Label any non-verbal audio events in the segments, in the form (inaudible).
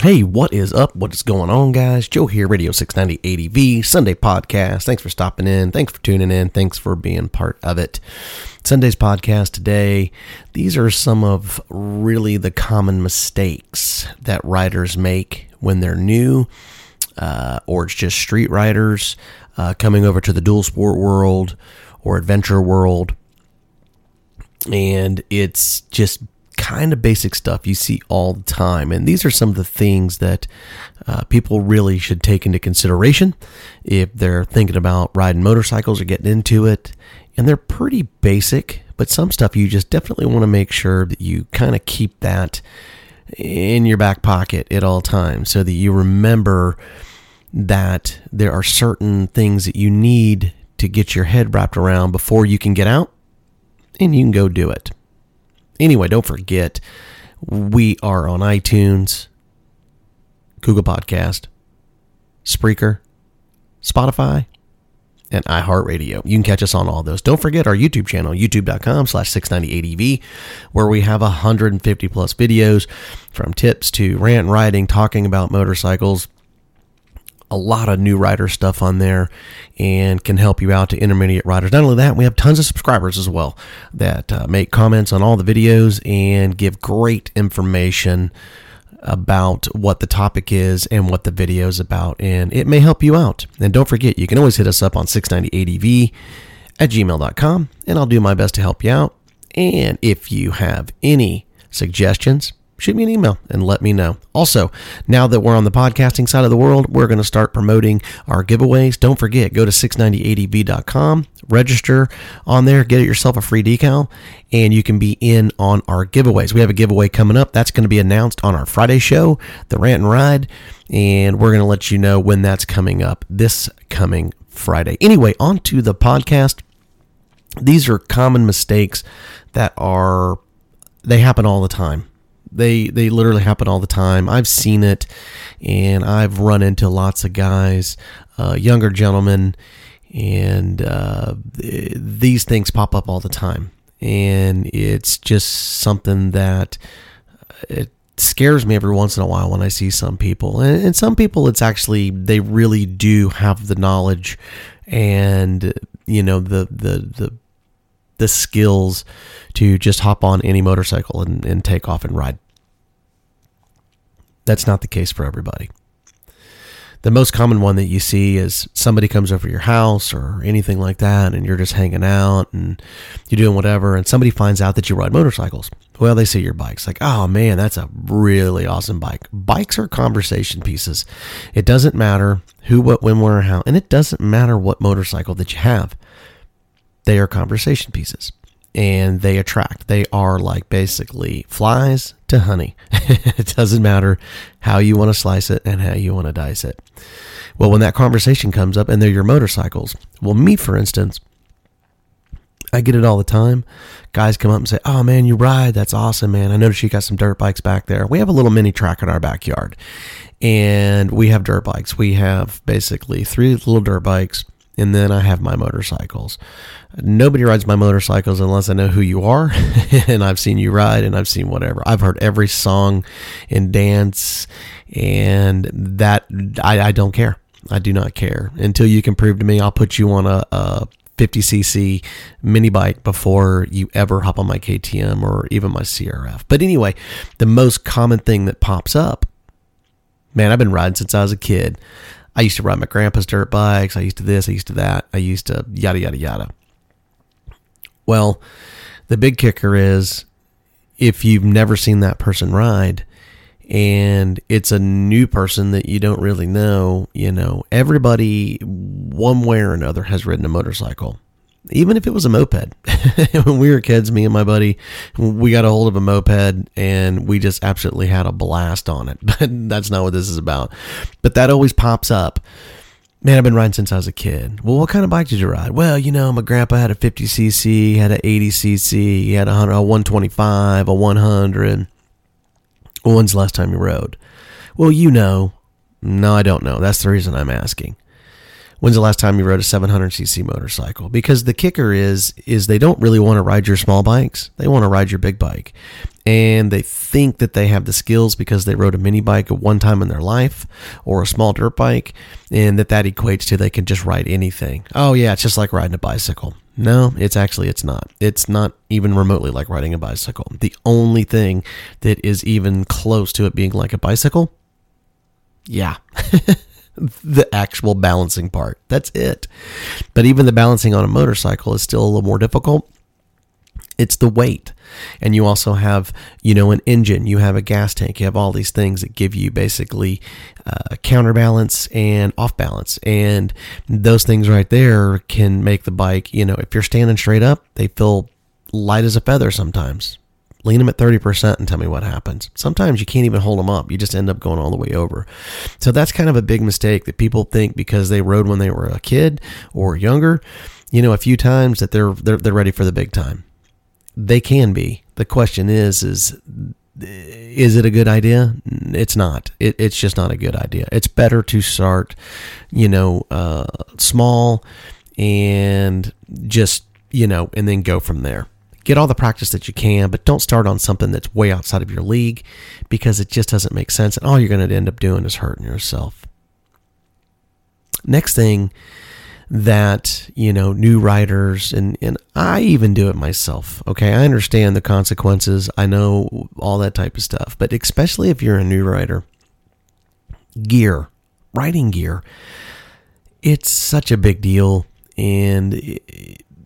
Hey, what is up? What is going on, guys? Joe here, Radio 690 ADV, Sunday podcast. Thanks for stopping in. Thanks for tuning in. Thanks for being part of it. Sunday's podcast today, these are some of really the common mistakes that riders make when they're new, uh, or it's just street riders uh, coming over to the dual sport world or adventure world. And it's just kind of basic stuff you see all the time. And these are some of the things that uh, people really should take into consideration if they're thinking about riding motorcycles or getting into it. And they're pretty basic, but some stuff you just definitely want to make sure that you kind of keep that in your back pocket at all times so that you remember that there are certain things that you need to get your head wrapped around before you can get out and you can go do it. Anyway, don't forget, we are on iTunes, Google Podcast, Spreaker, Spotify, and iHeartRadio. You can catch us on all those. Don't forget our YouTube channel, youtube.com slash 690ADV, where we have 150 plus videos from tips to rant riding, talking about motorcycles, a lot of new rider stuff on there and can help you out to intermediate riders. Not only that, we have tons of subscribers as well that uh, make comments on all the videos and give great information about what the topic is and what the video is about. And it may help you out. And don't forget, you can always hit us up on 690ADV at gmail.com and I'll do my best to help you out. And if you have any suggestions, shoot me an email and let me know. Also, now that we're on the podcasting side of the world, we're going to start promoting our giveaways. Don't forget, go to 690adv.com, register on there, get yourself a free decal, and you can be in on our giveaways. We have a giveaway coming up. That's going to be announced on our Friday show, the Rant and Ride, and we're going to let you know when that's coming up this coming Friday. Anyway, on to the podcast. These are common mistakes that are they happen all the time they they literally happen all the time. I've seen it, and I've run into lots of guys, uh, younger gentlemen, and uh, these things pop up all the time, and it's just something that uh, it scares me every once in a while when I see some people, and, and some people it's actually they really do have the knowledge, and you know the the the the skills to just hop on any motorcycle and, and take off and ride. That's not the case for everybody. The most common one that you see is somebody comes over your house or anything like that, and you're just hanging out and you're doing whatever, and somebody finds out that you ride motorcycles. Well, they see your bikes, like, oh man, that's a really awesome bike. Bikes are conversation pieces. It doesn't matter who, what, when, where, how, and it doesn't matter what motorcycle that you have they are conversation pieces and they attract. They are like basically flies to honey. (laughs) it doesn't matter how you want to slice it and how you want to dice it. Well, when that conversation comes up and they're your motorcycles, well, me, for instance, I get it all the time. Guys come up and say, Oh man, you ride. That's awesome, man. I noticed you got some dirt bikes back there. We have a little mini track in our backyard and we have dirt bikes. We have basically three little dirt bikes and then I have my motorcycles. Nobody rides my motorcycles unless I know who you are, (laughs) and I've seen you ride, and I've seen whatever. I've heard every song and dance, and that I, I don't care. I do not care until you can prove to me. I'll put you on a, a 50cc mini bike before you ever hop on my KTM or even my CRF. But anyway, the most common thing that pops up, man, I've been riding since I was a kid. I used to ride my grandpa's dirt bikes. I used to this, I used to that. I used to yada, yada, yada. Well, the big kicker is if you've never seen that person ride and it's a new person that you don't really know, you know, everybody, one way or another, has ridden a motorcycle. Even if it was a moped. (laughs) when we were kids, me and my buddy, we got a hold of a moped and we just absolutely had a blast on it. (laughs) But that's not what this is about. But that always pops up. Man, I've been riding since I was a kid. Well, what kind of bike did you ride? Well, you know, my grandpa had a 50cc, had an 80cc, he had a, 100, a 125, a 100. When's the last time you rode? Well, you know. No, I don't know. That's the reason I'm asking. When's the last time you rode a 700cc motorcycle? Because the kicker is is they don't really want to ride your small bikes. They want to ride your big bike. And they think that they have the skills because they rode a mini bike at one time in their life or a small dirt bike and that that equates to they can just ride anything. Oh yeah, it's just like riding a bicycle. No, it's actually it's not. It's not even remotely like riding a bicycle. The only thing that is even close to it being like a bicycle yeah. (laughs) the actual balancing part. That's it. But even the balancing on a motorcycle is still a little more difficult. It's the weight. And you also have, you know, an engine, you have a gas tank, you have all these things that give you basically uh, counterbalance and off balance. And those things right there can make the bike, you know, if you're standing straight up, they feel light as a feather sometimes lean them at 30% and tell me what happens. Sometimes you can't even hold them up. You just end up going all the way over. So that's kind of a big mistake that people think because they rode when they were a kid or younger, you know, a few times that they're they're, they're ready for the big time. They can be. The question is is is it a good idea? It's not. It, it's just not a good idea. It's better to start, you know, uh, small and just, you know, and then go from there get all the practice that you can, but don't start on something that's way outside of your league because it just doesn't make sense. And all you're going to end up doing is hurting yourself. Next thing that, you know, new riders, and, and I even do it myself. Okay. I understand the consequences. I know all that type of stuff, but especially if you're a new rider, gear, riding gear, it's such a big deal. And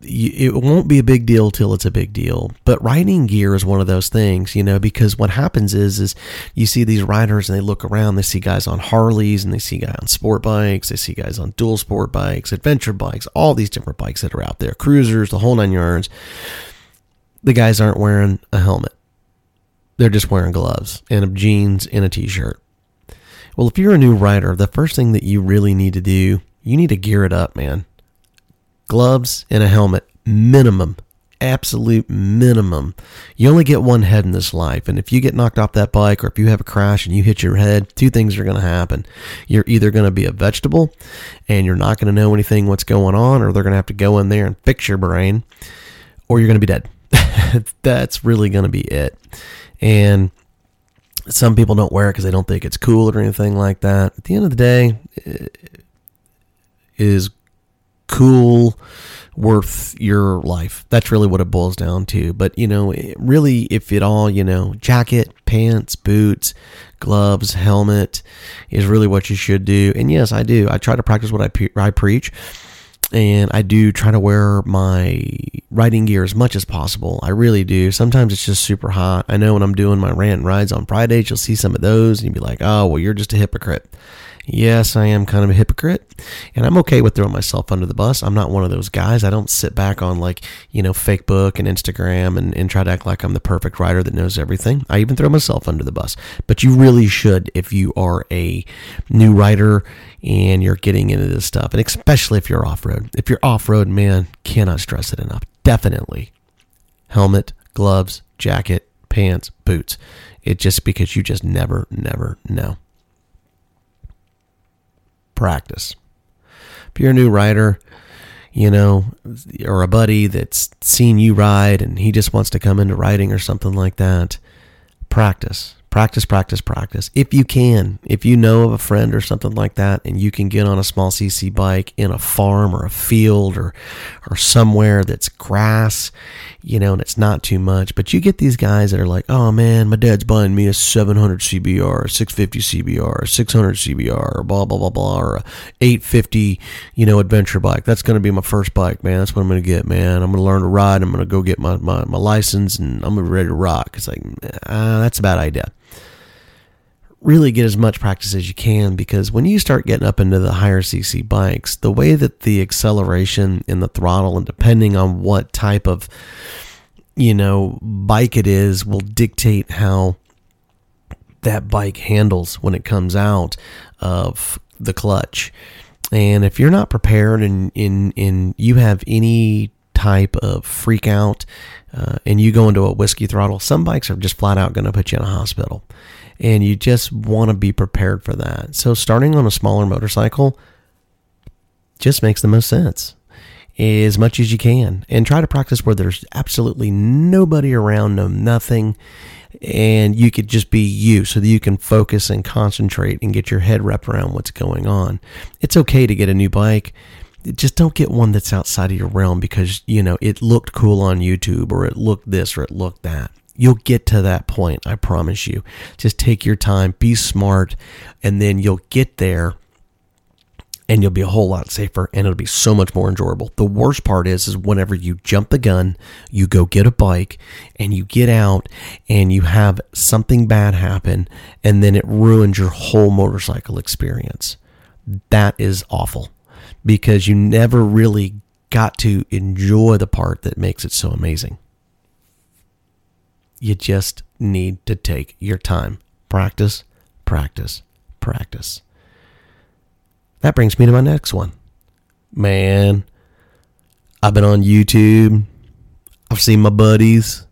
it, won't be a big deal till it's a big deal. But riding gear is one of those things, you know, because what happens is, is you see these riders and they look around, they see guys on Harleys and they see guys on sport bikes, they see guys on dual sport bikes, adventure bikes, all these different bikes that are out there, cruisers, the whole nine yards. The guys aren't wearing a helmet. They're just wearing gloves and jeans and a t-shirt. Well, if you're a new rider, the first thing that you really need to do, you need to gear it up, man gloves, and a helmet. Minimum. Absolute minimum. You only get one head in this life. And if you get knocked off that bike or if you have a crash and you hit your head, two things are going to happen. You're either going to be a vegetable and you're not going to know anything what's going on, or they're going to have to go in there and fix your brain, or you're going to be dead. (laughs) That's really going to be it. And some people don't wear it because they don't think it's cool or anything like that. At the end of the day, it is cool worth your life. That's really what it boils down to. But, you know, really, if it all, you know, jacket, pants, boots, gloves, helmet is really what you should do. And yes, I do. I try to practice what I, pre- I preach. And I do try to wear my riding gear as much as possible. I really do. Sometimes it's just super hot. I know when I'm doing my rant rides on Fridays, you'll see some of those and you'll be like, oh, well, you're just a hypocrite. Yes, I am kind of a hypocrite, and I'm okay with throwing myself under the bus. I'm not one of those guys. I don't sit back on like, you know, fake book and Instagram and, and try to act like I'm the perfect rider that knows everything. I even throw myself under the bus. But you really should if you are a new rider and you're getting into this stuff, and especially if you're off road. If you're off road, man, cannot stress it enough. Definitely helmet, gloves, jacket, pants, boots. It just because you just never, never know practice. If you're a new rider, you know, or a buddy that's seen you ride and he just wants to come into riding or something like that, practice. Practice, practice, practice. If you can, if you know of a friend or something like that, and you can get on a small CC bike in a farm or a field or or somewhere that's grass, you know, and it's not too much. But you get these guys that are like, oh man, my dad's buying me a 700 CBR, a 650 CBR, a 600 CBR, blah blah blah blah, or a 850, you know, adventure bike. That's going to be my first bike, man. That's what I'm going to get, man. I'm going to learn to ride. I'm going to go get my, my, my license, and I'm ready to rock. It's like, uh, that's a bad idea really get as much practice as you can because when you start getting up into the higher CC bikes, the way that the acceleration in the throttle and depending on what type of you know bike it is will dictate how that bike handles when it comes out of the clutch. And if you're not prepared and in in you have any type of freak out uh, and you go into a whiskey throttle, some bikes are just flat out going to put you in a hospital. And you just want to be prepared for that. So starting on a smaller motorcycle just makes the most sense as much as you can and try to practice where there's absolutely nobody around, no nothing and you could just be you so that you can focus and concentrate and get your head wrapped around what's going on. It's okay to get a new bike. Just don't get one that's outside of your realm because, you know, it looked cool on YouTube or it looked this or it looked that. You'll get to that point, I promise you. Just take your time, be smart, and then you'll get there and you'll be a whole lot safer and it'll be so much more enjoyable. The worst part is is whenever you jump the gun, you go get a bike and you get out and you have something bad happen and then it ruins your whole motorcycle experience. That is awful because you never really got to enjoy the part that makes it so amazing. You just need to take your time. Practice, practice, practice. That brings me to my next one. Man, I've been on YouTube. I've seen my buddies.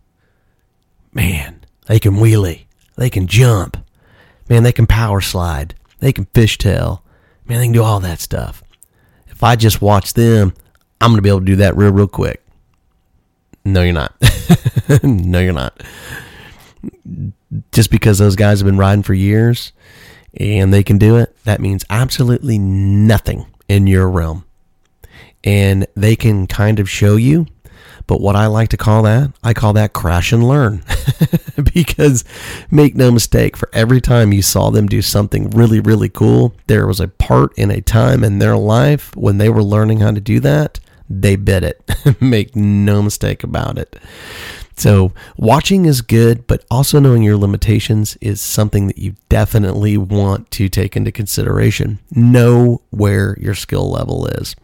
Man, they can wheelie. They can jump. Man, they can power slide. They can fishtail. Man, they can do all that stuff. If I just watch them, I'm going to be able to do that real, real quick. No, you're not. (laughs) (laughs) no, you're not. Just because those guys have been riding for years and they can do it, that means absolutely nothing in your realm. And they can kind of show you, but what I like to call that, I call that crash and learn. (laughs) because make no mistake, for every time you saw them do something really, really cool, there was a part in a time in their life when they were learning how to do that, they bit it. (laughs) make no mistake about it. So, watching is good, but also knowing your limitations is something that you definitely want to take into consideration. Know where your skill level is.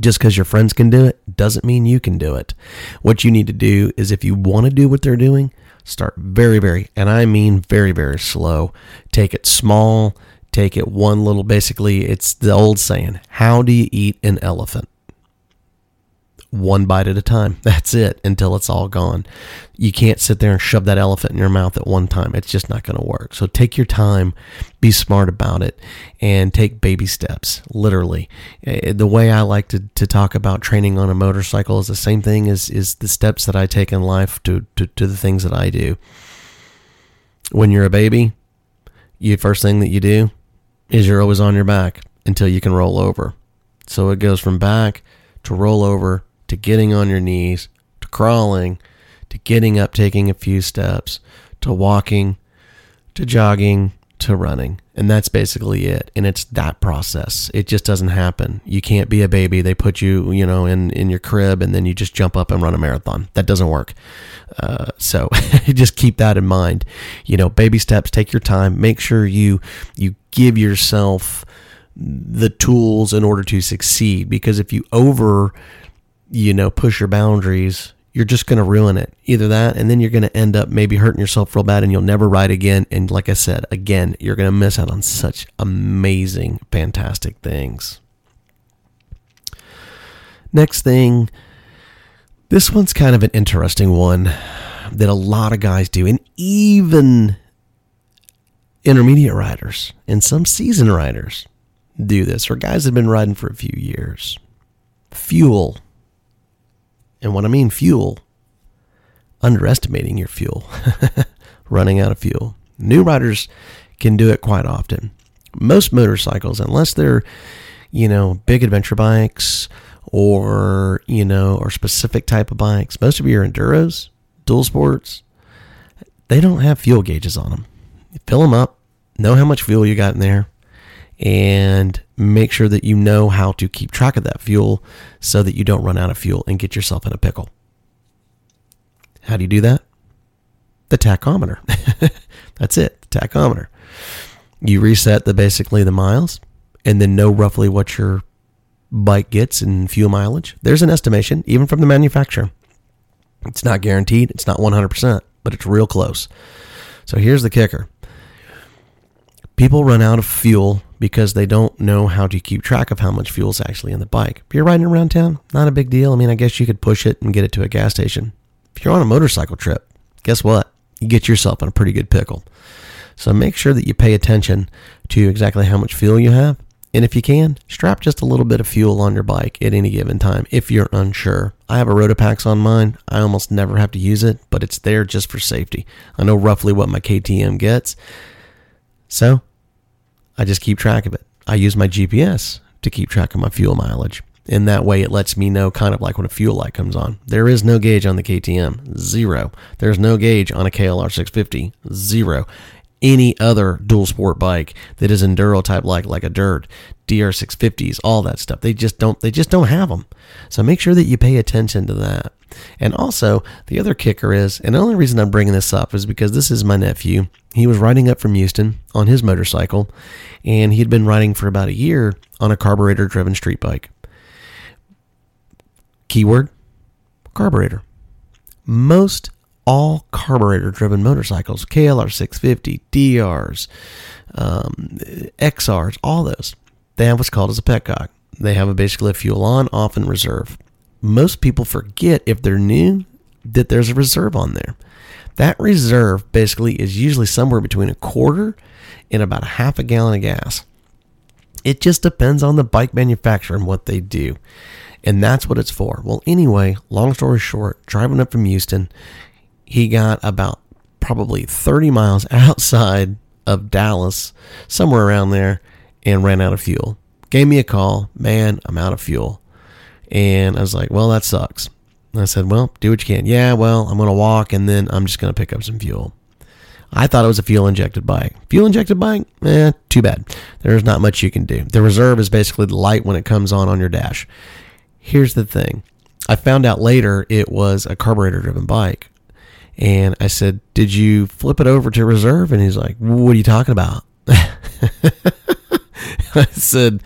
Just because your friends can do it doesn't mean you can do it. What you need to do is if you want to do what they're doing, start very, very, and I mean very, very slow. Take it small, take it one little, basically, it's the old saying how do you eat an elephant? One bite at a time. (laughs) That's it until it's all gone. You can't sit there and shove that elephant in your mouth at one time. It's just not going to work. So take your time, be smart about it, and take baby steps, literally. Eh, the way I like to, to talk about training on a motorcycle is the same thing as is the steps that I take in life to, to, to the things that I do. When you're a baby, you first thing that you do is you're always on your back until you can roll over. So it goes from back to roll over to getting on your knees to crawling to getting up, taking a few steps to walking to jogging to running. And that's basically it. And it's that process. It just doesn't happen. You can't be a baby. They put you, you know, in, in your crib and then you just jump up and run a marathon. That doesn't work. Uh, so (laughs) just keep that in mind. You know, baby steps, take your time. Make sure you, you give yourself the tools in order to succeed. Because if you over, you know, push your boundaries, you're just going to ruin it. Either that, and then you're going to end up maybe hurting yourself real bad and you'll never ride again. And like I said, again, you're going to miss out on such amazing, fantastic things. Next thing, this one's kind of an interesting one that a lot of guys do, and even intermediate riders and some seasoned riders do this, or guys that have been riding for a few years. Fuel and when I mean fuel, underestimating your fuel, (laughs) running out of fuel. New riders can do it quite often. Most motorcycles, unless they're, you know, big adventure bikes or, you know, or specific type of bikes, most of your enduros, dual sports, they don't have fuel gauges on them. You fill them up, know how much fuel you got in there, and make sure that you know how to keep track of that fuel so that you don't run out of fuel and get yourself in a pickle. How do you do that? The tachometer. (laughs) That's it, the tachometer. You reset the basically the miles and then know roughly what your bike gets in fuel mileage. There's an estimation, even from the manufacturer. It's not guaranteed, it's not 100%, but it's real close. So here's the kicker people run out of fuel because they don't know how to keep track of how much fuel is actually in the bike. If you're riding around town, not a big deal. I mean, I guess you could push it and get it to a gas station. If you're on a motorcycle trip, guess what? You get yourself in a pretty good pickle. So make sure that you pay attention to exactly how much fuel you have. And if you can, strap just a little bit of fuel on your bike at any given time if you're unsure. I have a Rotopax on mine. I almost never have to use it, but it's there just for safety. I know roughly what my KTM gets. So I just keep track of it. I use my GPS to keep track of my fuel mileage. In that way, it lets me know kind of like when a fuel light comes on. There is no gauge on the KTM, zero. There's no gauge on a KLR 650, zero any other dual sport bike that is enduro type like like a dirt dr650s all that stuff. They just don't they just don't have them so make sure that you pay attention to that. And also the other kicker is and the only reason i'm bringing this up is because this is my nephew. He was riding up from houston on his motorcycle and he'd been riding for about a year on a carburetor driven street bike. Keyword? Carburetor. Most all carburetor driven motorcycles KLR 650, DRs, um, XRs, all those. They have what's called as a petcock. They have a basically a fuel on, off, and reserve. Most people forget if they're new that there's a reserve on there. That reserve basically is usually somewhere between a quarter and about a half a gallon of gas. It just depends on the bike manufacturer and what they do. And that's what it's for. Well, anyway, long story short, driving up from Houston, he got about probably 30 miles (laughs) outside of Dallas, somewhere around there, and ran out of fuel. Gave me a call, man, I'm out of fuel. And I was like, well, that sucks. And I said, well, do what you can. Yeah, well, I'm going to walk and then I'm just going to pick up some fuel. I thought it was a fuel injected bike. Fuel injected bike? Eh, too bad. There's not much you can do. The reserve is basically the light when it comes on on your dash. Here's the thing I found out later it was a carburetor driven bike. And I said, Did you flip it over to reserve? And he's like, What are you talking about? (laughs) I said,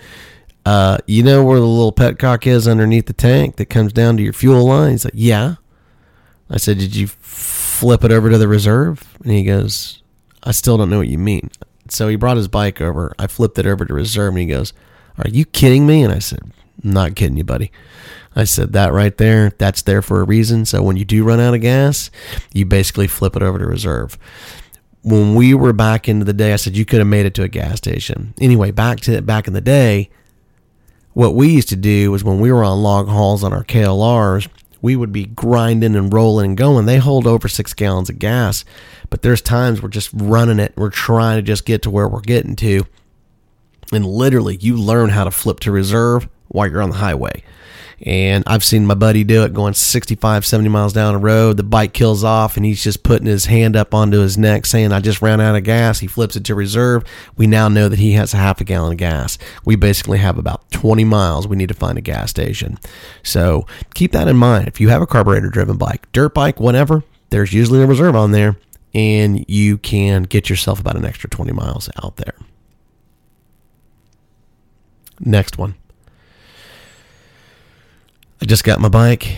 uh, You know where the little petcock is underneath the tank that comes down to your fuel line? He's like, Yeah. I said, Did you flip it over to the reserve? And he goes, I still don't know what you mean. So he brought his bike over. I flipped it over to reserve and he goes, Are you kidding me? And I said, I'm not kidding you, buddy. I said that right there, that's there for a reason. So when you do run out of gas, you basically flip it over to reserve. When we were back into the day, I said you could have made it to a gas station. Anyway, back to back in the day, what we used to do was when we were on log hauls on our KLRs, we would be grinding and rolling and going. They hold over six gallons of gas, but there's times we're just running it. We're trying to just get to where we're getting to. And literally, you learn how to flip to reserve while you're on the highway. And I've seen my buddy do it going 65, 70 miles down the road. The bike kills off and he's just putting his hand up onto his neck saying, I just ran out of gas. He flips it to reserve. We now know that he has a half a gallon of gas. We basically have about 20 miles we need to find a gas station. So keep that in mind. If you have a carburetor driven bike, dirt bike, whatever, there's usually a reserve on there and you can get yourself about an extra 20 miles out there. Next one. I just got my bike.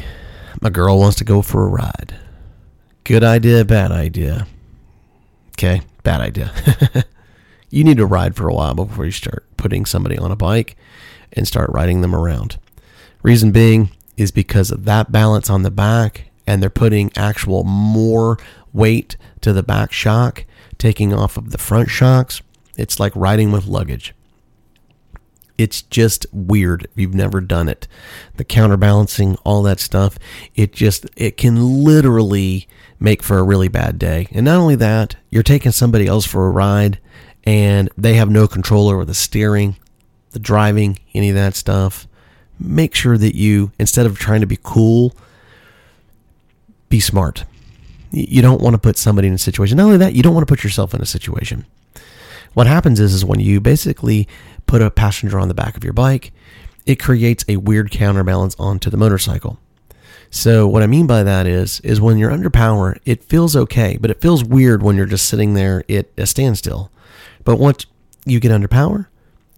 My girl wants to go for a ride. Good idea, bad idea. Okay, bad idea. (laughs) you need to ride for a while before you start putting somebody on a bike and start riding them around. Reason being is because of that balance on the back, and they're putting actual more weight to the back shock, taking off of the front shocks. It's like riding with luggage. It's just weird if you've never done it. The counterbalancing, all that stuff, it just it can literally make for a really bad day. And not only that, you're taking somebody else for a ride and they have no control over the steering, the driving, any of that stuff. Make sure that you instead of trying to be cool, be smart. You don't want to put somebody in a situation. Not only that, you don't want to put yourself in a situation. What happens is, is when you basically put a passenger on the back of your bike, it creates a weird counterbalance onto the motorcycle. So what I mean by that is is when you're under power, it feels okay, but it feels weird when you're just sitting there at a standstill. But once you get under power,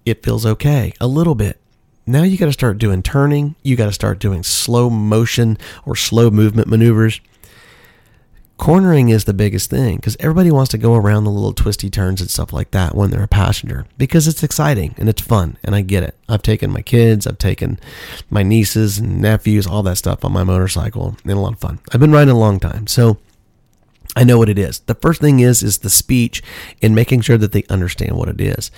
it feels okay a little bit. Now you got to start doing turning, you got to start doing slow motion or slow movement maneuvers. Cornering is the biggest thing because everybody wants to go around the little twisty turns and stuff like that when they're a passenger because it's exciting and it's fun and I get it. I've taken my kids, I've taken my nieces and nephews, all that stuff on my motorcycle and a lot of fun. I've been riding a long time. So I know what it is. The first thing is is the speech and making sure that they understand what it is.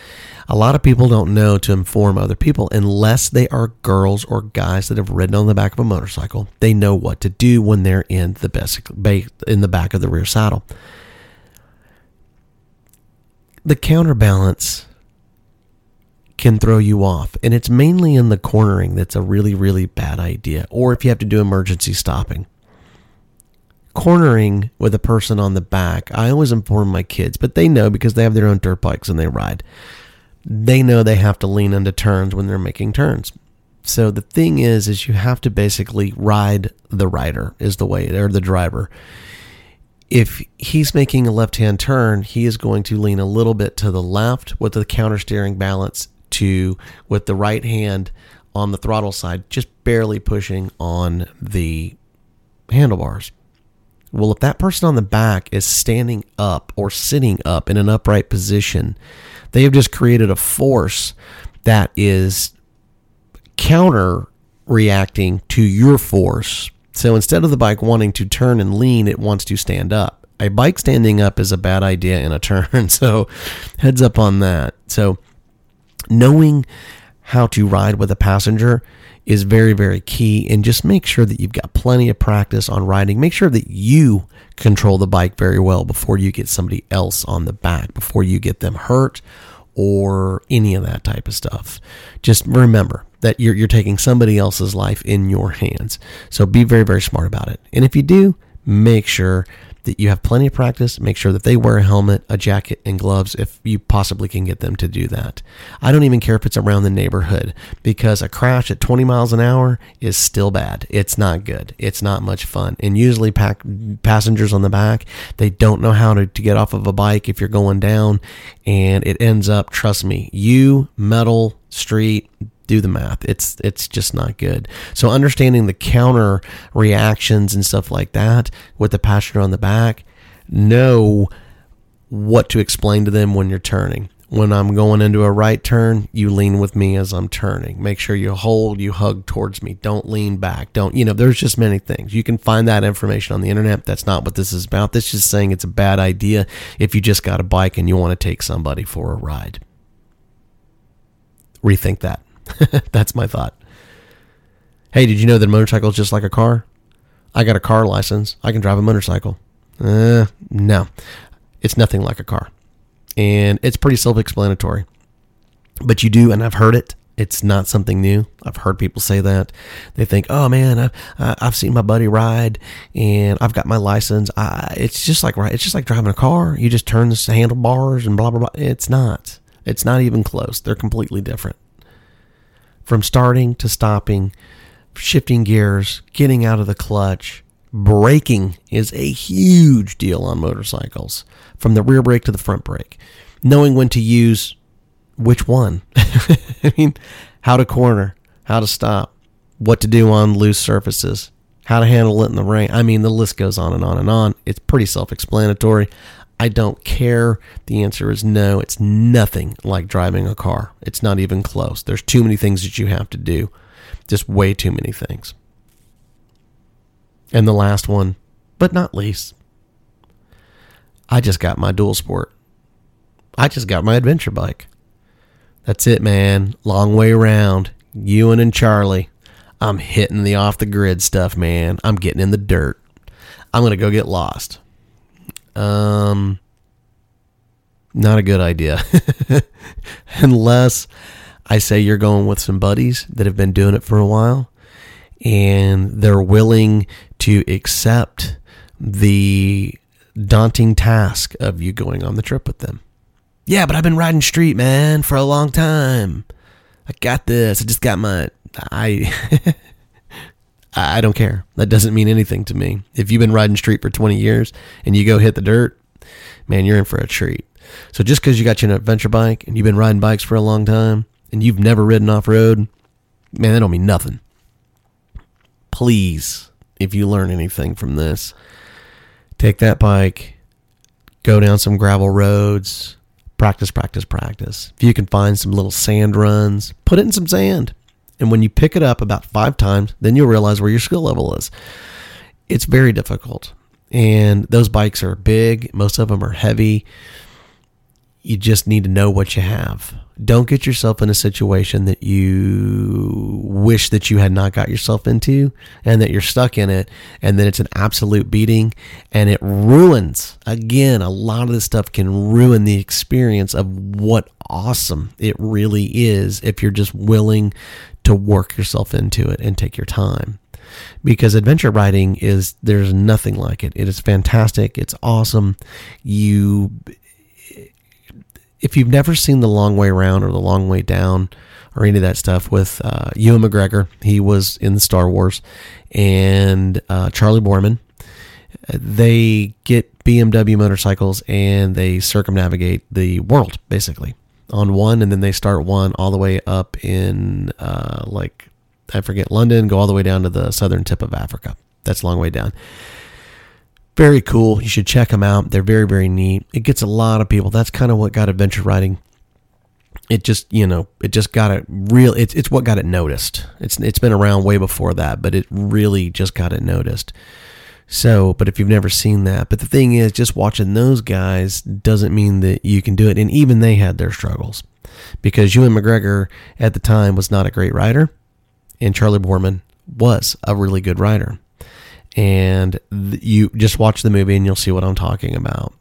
A lot of people don't know to inform other people unless they are girls or guys that have ridden on the back of a motorcycle. They know what to do when they're in the basic in the back of the rear saddle. The counterbalance can throw you off, and it's mainly in the cornering that's a really really bad idea or if you have to do emergency stopping cornering with a person on the back, I always inform my kids, but they know because they have their own dirt bikes and they ride. They know they have to lean into turns when they're making turns. So the thing is, is you have to basically ride the rider is the way, or the driver. If he's making a left-hand turn, he is going to lean a little bit to the left with the counter steering balance to with the right hand on the throttle side, just barely pushing on the handlebars. Well, if that person on the back is standing up or sitting up in an upright position, they have just created a force that is counter reacting to your force. So instead of the bike wanting to turn and lean, it wants to stand up. A bike standing up is a bad idea in a turn. (laughs) So heads up on that. So knowing how to ride with a passenger is very, very key. And just make sure that you've got plenty of practice on riding. Make sure that you control the bike very well before you get somebody else on the back, before you get them hurt or any of that type of stuff. Just remember that you're, you're taking somebody else's life in your hands. So be very, very smart about it. And if you do, make sure that you have plenty of practice. Make sure that they wear a helmet, a jacket, and gloves if you possibly can get them to do that. I don't even care if it's around the neighborhood because a crash at 20 miles an hour is still bad. It's not good. It's not much fun. And usually, pack, passengers on the back, they don't know how to, to get off of a bike if you're going down, and it ends up, trust me, you, metal, street, do the math. It's it's just not good. So understanding the counter reactions and stuff like that with the passenger on the back, know what to explain to them when you're turning. When I'm going into a right turn, you lean with me as I'm turning. Make sure you hold, you hug towards me. Don't lean back. Don't, you know, there's just many things. You can find that information on the internet. That's not what this is about. This is just saying it's a bad idea if you just got a bike and you want to take somebody for a ride. Rethink that. (laughs) That's my thought. Hey, did you know that a motorcycle is just like a car? I got a car license. I can drive a motorcycle. Uh, no, it's nothing like a car. And it's pretty self explanatory. But you do, and I've heard it. It's not something new. I've heard people say that. They think, oh man, I, I've seen my buddy ride and I've got my license. I, it's just like it's just like driving a car. You just turn the handlebars and blah, blah, blah. It's not. It's not even close. They're completely different from starting to stopping, shifting gears, getting out of the clutch. Braking is a huge deal on motorcycles, from the rear brake to the front brake. Knowing when to use which one. (laughs) I mean, how to corner, how to stop, what to do on loose surfaces, how to handle it in the rain. I mean, the list goes on and on and on. It's pretty self explanatory. I don't care. The answer is no. It's nothing like driving a car. It's not even close. There's too many things that you have to do. Just way too many things. And the last one, but not least, I just got my dual sport. I just got my adventure bike. That's it, man. Long way around. Ewan and Charlie. I'm hitting the off the grid stuff, man. I'm getting in the dirt. I'm going to go get lost. Um, not a good idea. (laughs) Unless I say you're going with some buddies that have been doing it for a while and they're willing to accept the daunting task of you going on the trip with them. Yeah, but I've been riding street, man, for a long time. I got this. I just got my I (laughs) I don't care. That doesn't mean anything to me. If you've been riding street for 20 years and you go hit the dirt, man, you're in for a treat. So just because you got your adventure bike and you've been riding bikes for a long time and you've never ridden off road, man, that don't mean nothing. Please, if you learn anything from this, take that bike, go down some gravel roads, practice, practice, practice. If you can find some little sand runs, put it in some sand. And when you pick it up about five times, then you'll realize where your skill level is. It's very difficult. And those bikes are big, most of them are heavy. You just need to know what you have. Don't get yourself in a situation that you wish that you had not got yourself into and that you're stuck in it and then it's an absolute beating and it ruins. Again, a lot of this stuff can ruin the experience of what awesome it really is if you're just willing to work yourself into it and take your time because adventure riding is there's nothing like it. It is fantastic. It's awesome. You if you've never seen the long way around or the long way down or any of that stuff with uh, Ewan McGregor, he was in Star Wars, and uh, Charlie Boorman, they get BMW motorcycles and they circumnavigate the world basically on one, and then they start one all the way up in uh, like I forget London, go all the way down to the southern tip of Africa. That's a long way down. Very cool. You should check them out. They're very, very neat. It gets a lot of people. That's kind of what got adventure riding. It just, you know, it just got it real. It's it's what got it noticed. It's it's been around way before that, but it really just got it noticed. So, but if you've never seen that, but the thing is, just watching those guys doesn't mean that you can do it. And even they had their struggles because Ewan McGregor at the time was not a great rider, and Charlie Boorman was a really good rider and th- you just watch the movie and you'll see what I'm talking about.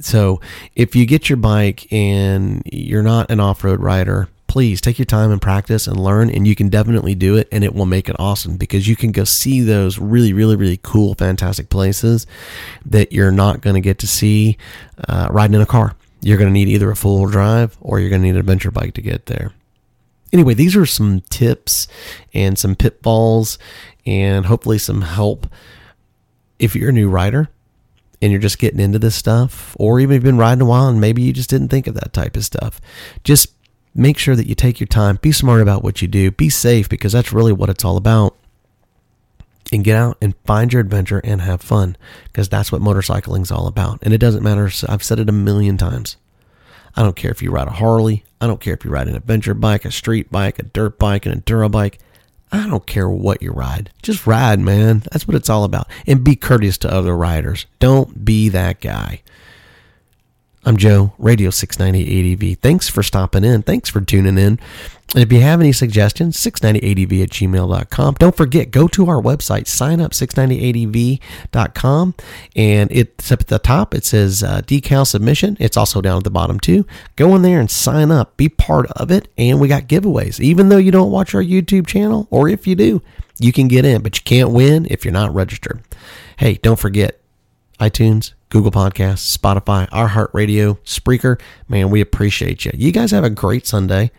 So, if you get your bike and you're not an off road rider, please take your time and practice and learn, and you can definitely do it, and it will make it awesome because you can go see those really, really, really cool, fantastic places that you're not going to get to see uh, riding in a car. You're going to need either a full drive or you're going to need an adventure bike to get there. Anyway, these are some tips and some pitfalls and hopefully some help if you're a new rider and you're just getting into this stuff, or even you've been riding a while and maybe you just didn't think of that type of stuff. Just make sure that you take your time, be smart about what you do, be safe because that's really what it's all about. And get out and find your adventure and have fun because that's what motorcycling is all about. And it doesn't matter. I've said it a million times. I don't care if you ride a Harley. I don't care if you ride an adventure bike, a street bike, a dirt bike, an enduro bike. I don't care what you ride. Just ride, man. That's what it's all about. And be courteous to other riders. Don't be that guy. I'm Joe, Radio 690 ADV. Thanks for stopping in. Thanks for tuning in. And if you have any suggestions, 690adv at gmail.com. Don't forget, go to our website, sign up 690adv.com. And it's up at the top. It says uh, decal submission. It's also down at the bottom, too. Go in there and sign up. Be part of it. And we got giveaways. Even though you don't watch our YouTube channel, or if you do, you can get in, but you can't win if you're not registered. Hey, don't forget, iTunes, Google Podcasts, Spotify, iHeartRadio, Spreaker. Man, we appreciate you. You guys have a great Sunday.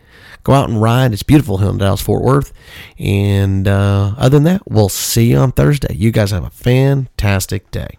Go out and ride. It's beautiful here in Dallas Fort Worth. And uh, other than that, we'll see you on Thursday. You guys have a fantastic day.